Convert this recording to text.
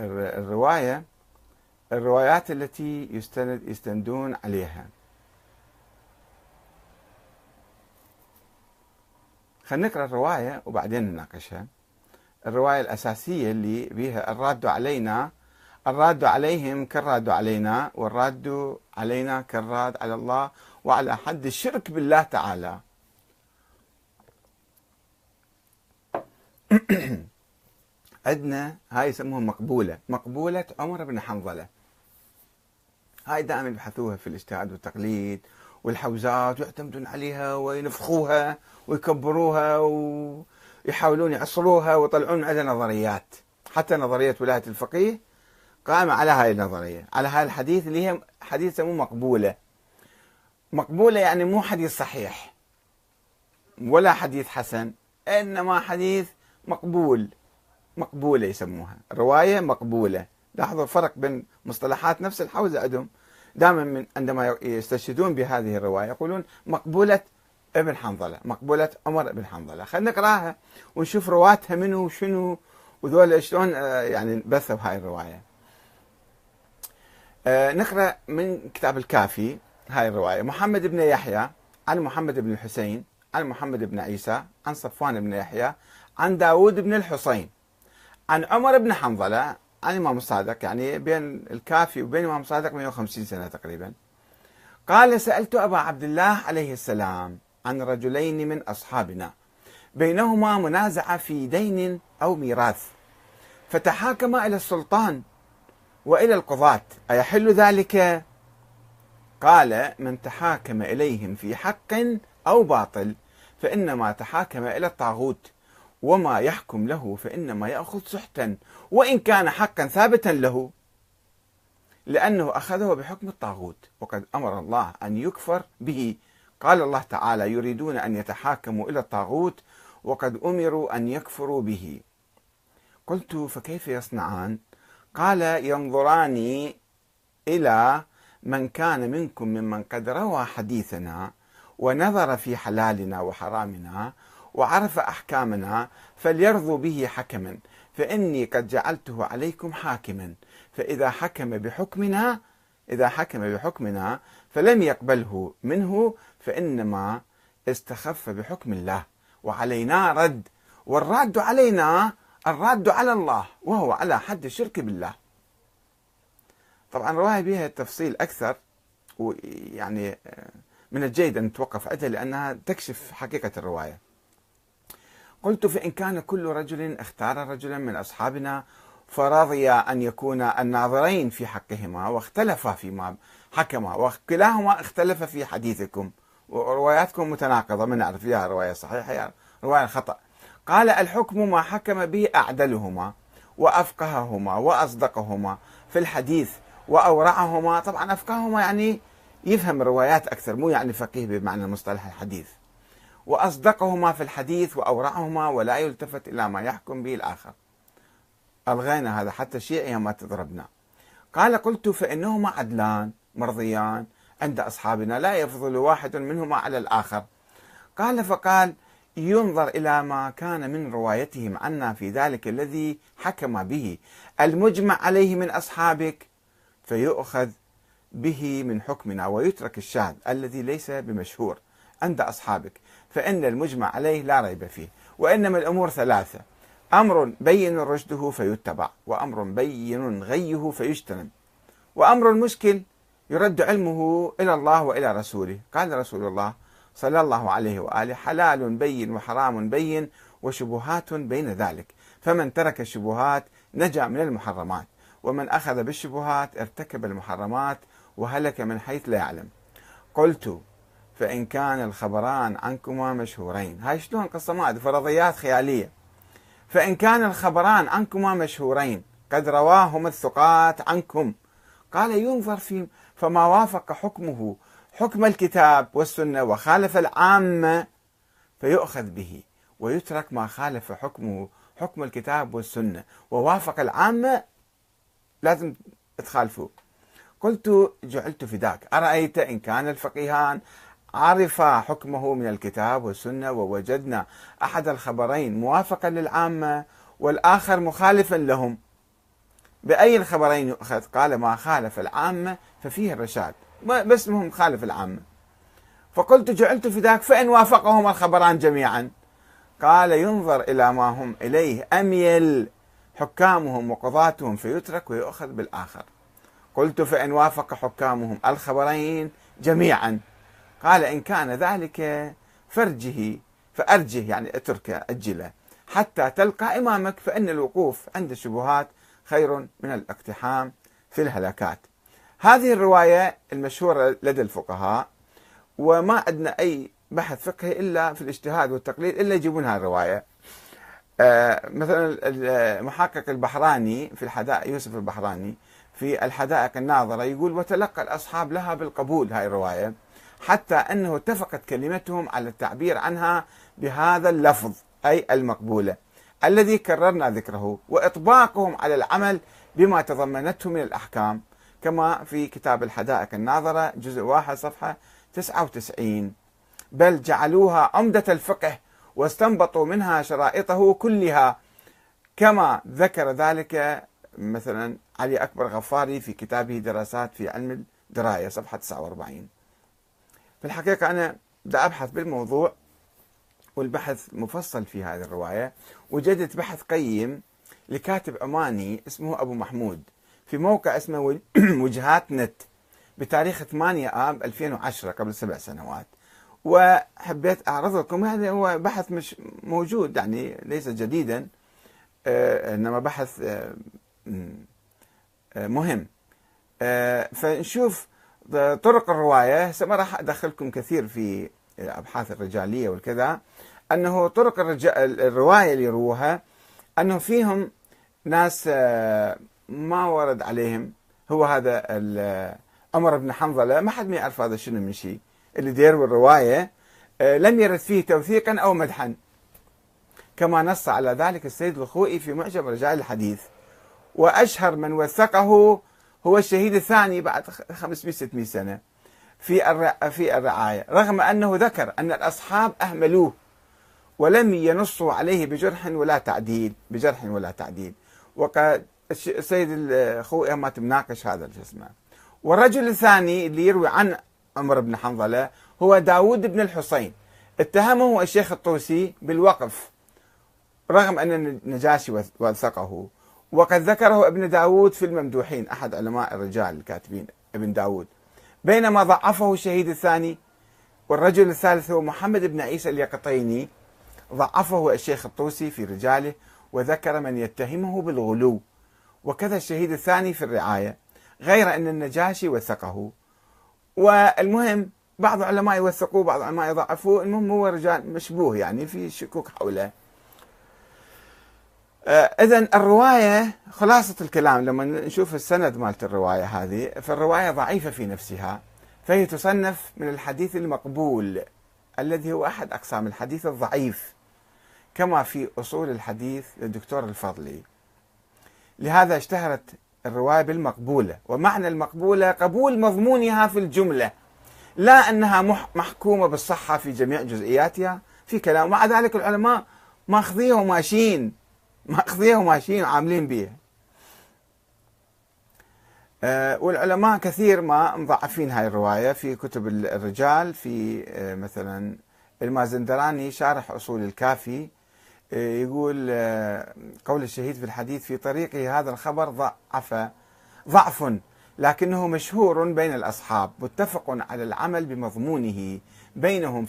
الرواية الروايات التي يستند يستندون عليها. خلينا نقرأ الرواية وبعدين نناقشها. الرواية الأساسية اللي بها الراد علينا الراد عليهم كالراد علينا والراد علينا كالراد على الله وعلى حد الشرك بالله تعالى. عندنا هاي يسموها مقبولة. مقبولة عمر بن حنظلة. هاي دائما يبحثوها في الاجتهاد والتقليد والحوزات ويعتمدون عليها وينفخوها ويكبروها ويحاولون يعصروها ويطلعون عندها نظريات. حتى نظرية ولاية الفقيه قائمة على هاي النظرية على هاي الحديث اللي هي حديث يسموه مقبولة. مقبولة يعني مو حديث صحيح ولا حديث حسن إنما حديث مقبول. مقبولة يسموها. رواية مقبولة. لاحظوا الفرق بين مصطلحات نفس الحوزة عندهم. دائما من عندما يستشهدون بهذه الرواية يقولون مقبولة ابن حنظلة مقبولة عمر بن حنظلة. خلينا نقراها ونشوف رواتها منو وشنو وذول شلون آه، يعني بثوا هاي الرواية. آه، نقرأ من كتاب الكافي هاي الرواية. محمد بن يحيى عن محمد بن الحسين عن محمد بن عيسى عن صفوان بن يحيى عن داود بن الحسين عن عمر بن حنظلة عن الإمام الصادق يعني بين الكافي وبين الإمام الصادق 150 سنة تقريبا قال سألت أبا عبد الله عليه السلام عن رجلين من أصحابنا بينهما منازعة في دين أو ميراث فتحاكما إلى السلطان وإلى القضاة أيحل ذلك؟ قال من تحاكم إليهم في حق أو باطل فإنما تحاكم إلى الطاغوت وما يحكم له فإنما يأخذ سحتا وإن كان حقا ثابتا له. لأنه أخذه بحكم الطاغوت وقد أمر الله أن يكفر به. قال الله تعالى يريدون أن يتحاكموا إلى الطاغوت وقد أمروا أن يكفروا به. قلت فكيف يصنعان؟ قال ينظران إلى من كان منكم ممن قد روى حديثنا ونظر في حلالنا وحرامنا وعرف أحكامنا فليرضوا به حكما. فإني قد جعلته عليكم حاكما. فإذا حكم بحكمنا إذا حكم بحكمنا فلم يقبله منه فإنما استخف بحكم الله. وعلينا رد. والراد علينا الراد على الله وهو على حد الشرك بالله. طبعا الرواية بها تفصيل أكثر ويعني آه، من الجيد أن نتوقف عندها لأنها تكشف حقيقة الرواية. قلت فإن كان كل رجل اختار رجلا من أصحابنا فرضي أن يكون الناظرين في حقهما واختلفا فيما حكما وكلاهما اختلف في حديثكم. ورواياتكم متناقضة من نعرف يا رواية صحيحة يا رواية خطأ. قال الحكم ما حكم به أعدلهما وأفقههما وأصدقهما في الحديث وأورعهما. طبعا أفقههما يعني يفهم الروايات أكثر مو يعني فقيه بمعنى مصطلح الحديث. وأصدقهما في الحديث وأورعهما ولا يلتفت إلى ما يحكم به الآخر. ألغينا هذا حتى الشيعية ما تضربنا. قال قلت فإنهما عدلان مرضيان عند أصحابنا لا يفضل واحد منهما على الآخر. قال فقال ينظر إلى ما كان من روايتهم عنا في ذلك الذي حكم به. المجمع عليه من أصحابك فيؤخذ به من حكمنا ويترك الشاذ الذي ليس بمشهور عند أصحابك. فإن المجمع عليه لا ريب فيه وإنما الأمور ثلاثة. أمر بين رشده فيتبع وأمر بين غيه فيجتنب وأمر مشكل يرد علمه إلى الله وإلى رسوله. قال رسول الله صلى الله عليه وآله حلال بين وحرام بين وشبهات بين ذلك فمن ترك الشبهات نجا من المحرمات ومن أخذ بالشبهات ارتكب المحرمات وهلك من حيث لا يعلم. قلت فإن كان الخبران عنكما مشهورين. هاي شلون قصة؟ ما فرضيات خيالية. فإن كان الخبران عنكما مشهورين قد رواهما الثقات عنكم. قال ينظر في فما وافق حكمه حكم الكتاب والسنة وخالف العامة فيؤخذ به ويترك ما خالف حكمه حكم الكتاب والسنة. ووافق العامة لازم تخالفوه. قلت جعلت فداك. أرأيت إن كان الفقيهان عرفا حكمه من الكتاب والسنة ووجدنا أحد الخبرين موافقا للعامة والآخر مخالفا لهم. بأي الخبرين يؤخذ؟ قال ما خالف العامة ففيه الرشاد. بس مهم خالف العامة. فقلت جعلت فداك فإن وافقهم الخبران جميعا. قال ينظر إلى ما هم إليه أميل حكامهم وقضاتهم فيترك ويؤخذ بالآخر. قلت فإن وافق حكامهم الخبرين جميعا. قال إن كان ذلك فرجه فأرجه يعني اتركه أجله حتى تلقى إمامك فإن الوقوف عند الشبهات خير من الاقتحام في الهلكات هذه الرواية المشهورة لدى الفقهاء وما عندنا أي بحث فقهي إلا في الاجتهاد والتقليد إلا يجيبون هذه الرواية. آه مثلا المحقق البحراني في الحدائق يوسف البحراني في الحدائق الناظرة يقول وتلقى الأصحاب لها بالقبول هاي الرواية. حتى أنه اتفقت كلمتهم على التعبير عنها بهذا اللفظ أي المقبولة الذي كررنا ذكره وإطباقهم على العمل بما تضمنته من الأحكام كما في كتاب الحدائق الناظرة جزء واحد صفحة 99 بل جعلوها عمدة الفقه واستنبطوا منها شرائطه كلها كما ذكر ذلك مثلا علي أكبر غفاري في كتابه دراسات في علم الدراية صفحة 49 في الحقيقة أنا بدي أبحث بالموضوع والبحث مفصل في هذه الرواية وجدت بحث قيم لكاتب عماني اسمه أبو محمود في موقع اسمه وجهات نت بتاريخ 8 آب 2010 قبل سبع سنوات. وحبيت أعرض لكم هذا هو بحث مش موجود يعني ليس جديدا آه، إنما بحث آه، آه، مهم. فنشوف طرق الرواية ما راح أدخلكم كثير في الأبحاث الرجالية والكذا أنه طرق الرواية اللي يروها أنه فيهم ناس ما ورد عليهم. هو هذا عمر بن حنظلة ما حد ما يعرف هذا شنو من شيء اللي دير الرواية آه، لم يرد فيه توثيقا أو مدحا. كما نص على ذلك السيد الخوئي في معجم رجال الحديث. وأشهر من وثقه هو الشهيد الثاني بعد 500 600 سنة في في الرعاية رغم أنه ذكر أن الأصحاب أهملوه ولم ينصوا عليه بجرح ولا تعديل بجرح ولا تعديل. وقد السيد الخوئي ما تناقش هذا الجسم والرجل الثاني اللي يروي عن عمر بن حنظلة هو داود بن الحصين. اتهمه الشيخ الطوسي بالوقف رغم أن النجاشي وثقه. وقد ذكره ابن داود في الممدوحين أحد علماء الرجال الكاتبين ابن داود. بينما ضعفه الشهيد الثاني والرجل الثالث هو محمد بن عيسى اليقطيني ضعفه الشيخ الطوسي في رجاله وذكر من يتهمه بالغلو. وكذا الشهيد الثاني في الرعاية غير أن النجاشي وثقه. والمهم بعض العلماء يوثقوه بعض العلماء يضعفوه المهم هو رجال مشبوه يعني في شكوك حوله. آه، إذا الرواية خلاصة الكلام لما نشوف السند مالت الرواية هذه فالرواية ضعيفة في نفسها فهي تصنف من الحديث المقبول الذي هو أحد أقسام الحديث الضعيف كما في أصول الحديث للدكتور الفضلي. لهذا اشتهرت الرواية بالمقبولة ومعنى المقبولة قبول مضمونها في الجملة لا أنها محكومة بالصحة في جميع جزئياتها في كلام مع ذلك العلماء ماخذيها وماشيين. ماخذيها وماشيين وعاملين بها أه والعلماء كثير ما مضعفين هاي الرواية. في كتب الرجال في أه مثلا المازندراني شارح أصول الكافي يقول آه، قول الشهيد في الحديث في طريقه هذا الخبر ضعف ضعف لكنه مشهور بين الأصحاب متفق على العمل بمضمونه بينهم